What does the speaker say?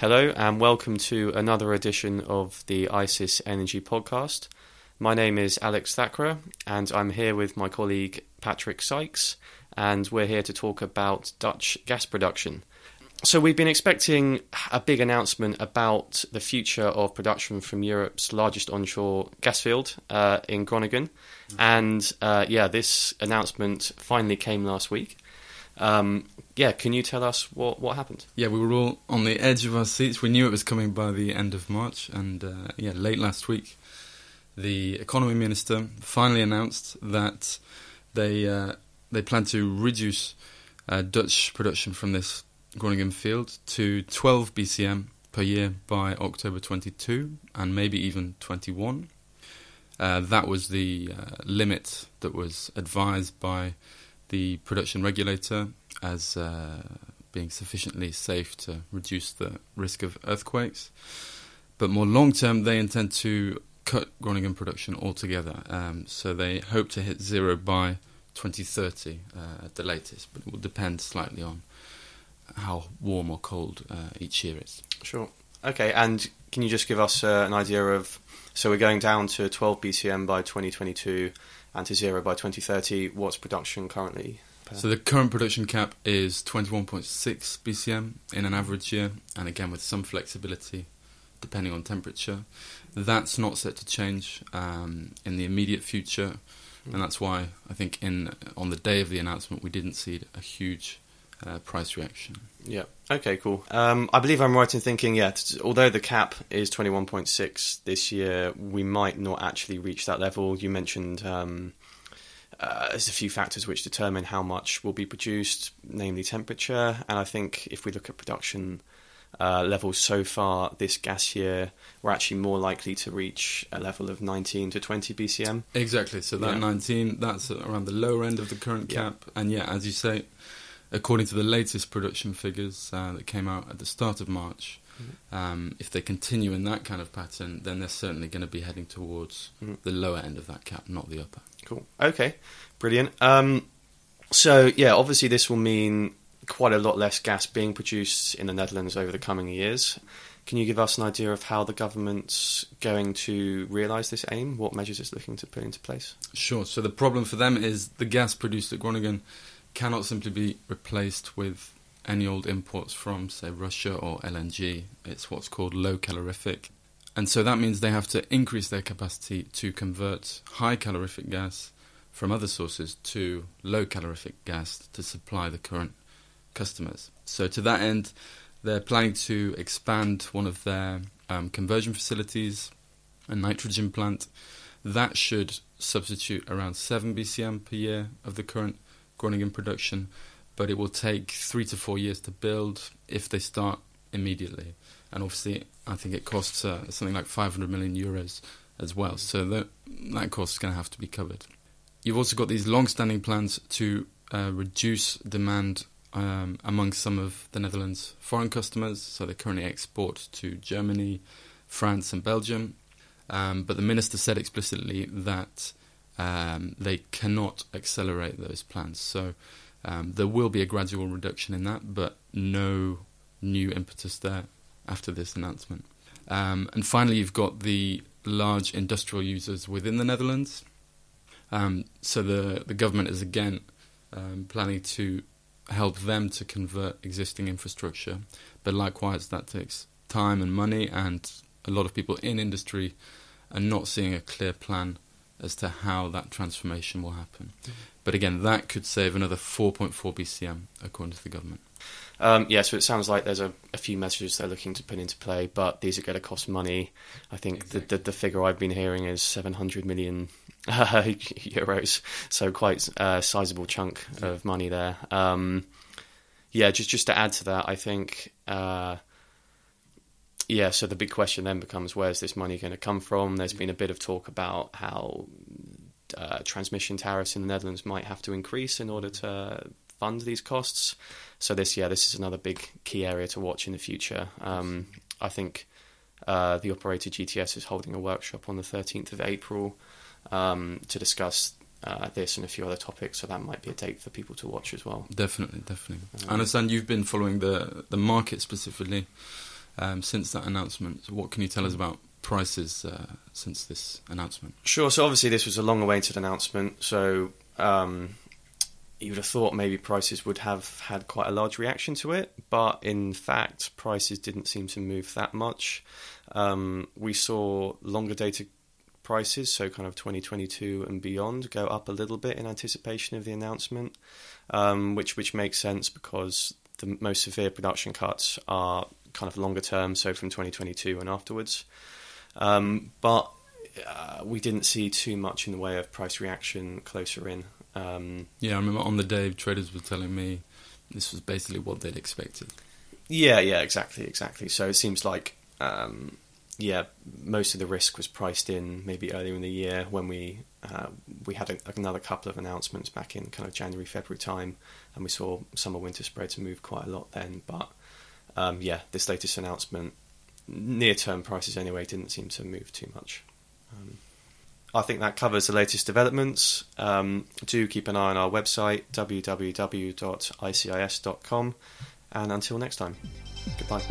Hello, and welcome to another edition of the ICIS Energy Podcast. My name is Alex Thakra, and I'm here with my colleague Patrick Sykes, and we're here to talk about Dutch gas production. So, we've been expecting a big announcement about the future of production from Europe's largest onshore gas field uh, in Groningen. And uh, yeah, this announcement finally came last week. Um, yeah, can you tell us what, what happened? Yeah, we were all on the edge of our seats. We knew it was coming by the end of March, and uh, yeah, late last week, the economy minister finally announced that they uh, they plan to reduce uh, Dutch production from this Groningen field to 12 BCM per year by October 22, and maybe even 21. Uh, that was the uh, limit that was advised by the production regulator as uh, being sufficiently safe to reduce the risk of earthquakes. But more long term, they intend to cut Groningen production altogether. Um, so they hope to hit zero by 2030 uh, at the latest, but it will depend slightly on how warm or cold uh, each year is. Sure. Okay, and can you just give us uh, an idea of? So we're going down to 12 BCM by 2022 and to zero by 2030. What's production currently? So the current production cap is 21.6 BCM in an average year, and again with some flexibility depending on temperature. That's not set to change um, in the immediate future, and that's why I think in on the day of the announcement we didn't see a huge uh, price reaction. Yeah. Okay. Cool. Um, I believe I'm right in thinking, yeah. t- Although the cap is 21.6 this year, we might not actually reach that level. You mentioned um, uh, there's a few factors which determine how much will be produced, namely temperature. And I think if we look at production uh, levels so far this gas year, we're actually more likely to reach a level of 19 to 20 BCM. Exactly. So that Yeah. 19, that's around the lower end of the current Yeah. cap. And yeah, as you say, according to the latest production figures uh, that came out at the start of March, Mm-hmm. um, if they continue in that kind of pattern, then they're certainly going to be heading towards Mhm. the lower end of that cap, not the upper. Cool. Okay. Brilliant. Um, so yeah, obviously this will mean quite a lot less gas being produced in the Netherlands over the coming years. Can you give us an idea of how the government's going to realise this aim? What measures it's looking to put into place? Sure. So the problem for them is the gas produced at Groningen cannot simply be replaced with any old imports from, say, Russia or LNG. It's what's called low calorific. And so that means they have to increase their capacity to convert high calorific gas from other sources to low calorific gas to supply the current customers. So to that end, they're planning to expand one of their um, conversion facilities, a nitrogen plant. That should substitute around 7 BCM per year of the current Groningen production, but it will take three to four years to build if they start immediately. And obviously, I think it costs uh, something like 500 million euros as well, so that, that cost is going to have to be covered. You've also got these long standing plans to uh, reduce demand um, among some of the Netherlands' foreign customers, so they currently export to Germany, France, and Belgium. Um, but the minister said explicitly that um, they cannot accelerate those plans. So um, there will be a gradual reduction in that, but no new impetus there after this announcement. Um, and finally, you've got the large industrial users within the Netherlands. Um, so the the government is again um, planning to help them to convert existing infrastructure, but likewise that takes time and money, and a lot of people in industry are not seeing a clear plan as to how that transformation will happen. But again, that could save another 4.4 BCM according to the government. Um, yeah, so it sounds like there's a, a few measures they're looking to put into play, but these are going to cost money. I think the, the the figure I've been hearing is 700 million euros, so quite a sizable chunk of money there. Um, yeah, just just to add to that, I think. Uh, yeah, so the big question then becomes where's this money going to come from? There's been a bit of talk about how uh, transmission tariffs in the Netherlands might have to increase in order to fund these costs. So this, yeah, this is another big key area to watch in the future. Um, I think uh, the operator GTS is holding a workshop on the 13th of April um, to discuss uh, this and a few other topics. So that might be a date for people to watch as well. Definitely, definitely. I Um, understand you've been following the the market specifically um, since that announcement. So what can you tell us about prices uh, since this announcement? Sure. So obviously this was a long-awaited announcement. So um, you would have thought maybe prices would have had quite a large reaction to it, but in fact, prices didn't seem to move that much. Um, we saw longer dated prices, so kind of 2022 and beyond, go up a little bit in anticipation of the announcement, um, which which makes sense because the most severe production cuts are kind of longer term, so from 2022 and afterwards. Um, but uh, we didn't see too much in the way of price reaction closer in. Um, yeah, I remember on the day traders were telling me this was basically what they'd expected. Yeah, yeah, exactly, exactly. So it seems like, um, yeah, most of the risk was priced in maybe earlier in the year when we uh, we had a, another couple of announcements back in kind of January, February time, and we saw summer winter spreads move quite a lot then. But um, yeah, this latest announcement, near term prices anyway, didn't seem to move too much. Um, I think that covers the latest developments. Um, do keep an eye on our website, www.icis.com. And until next time, goodbye.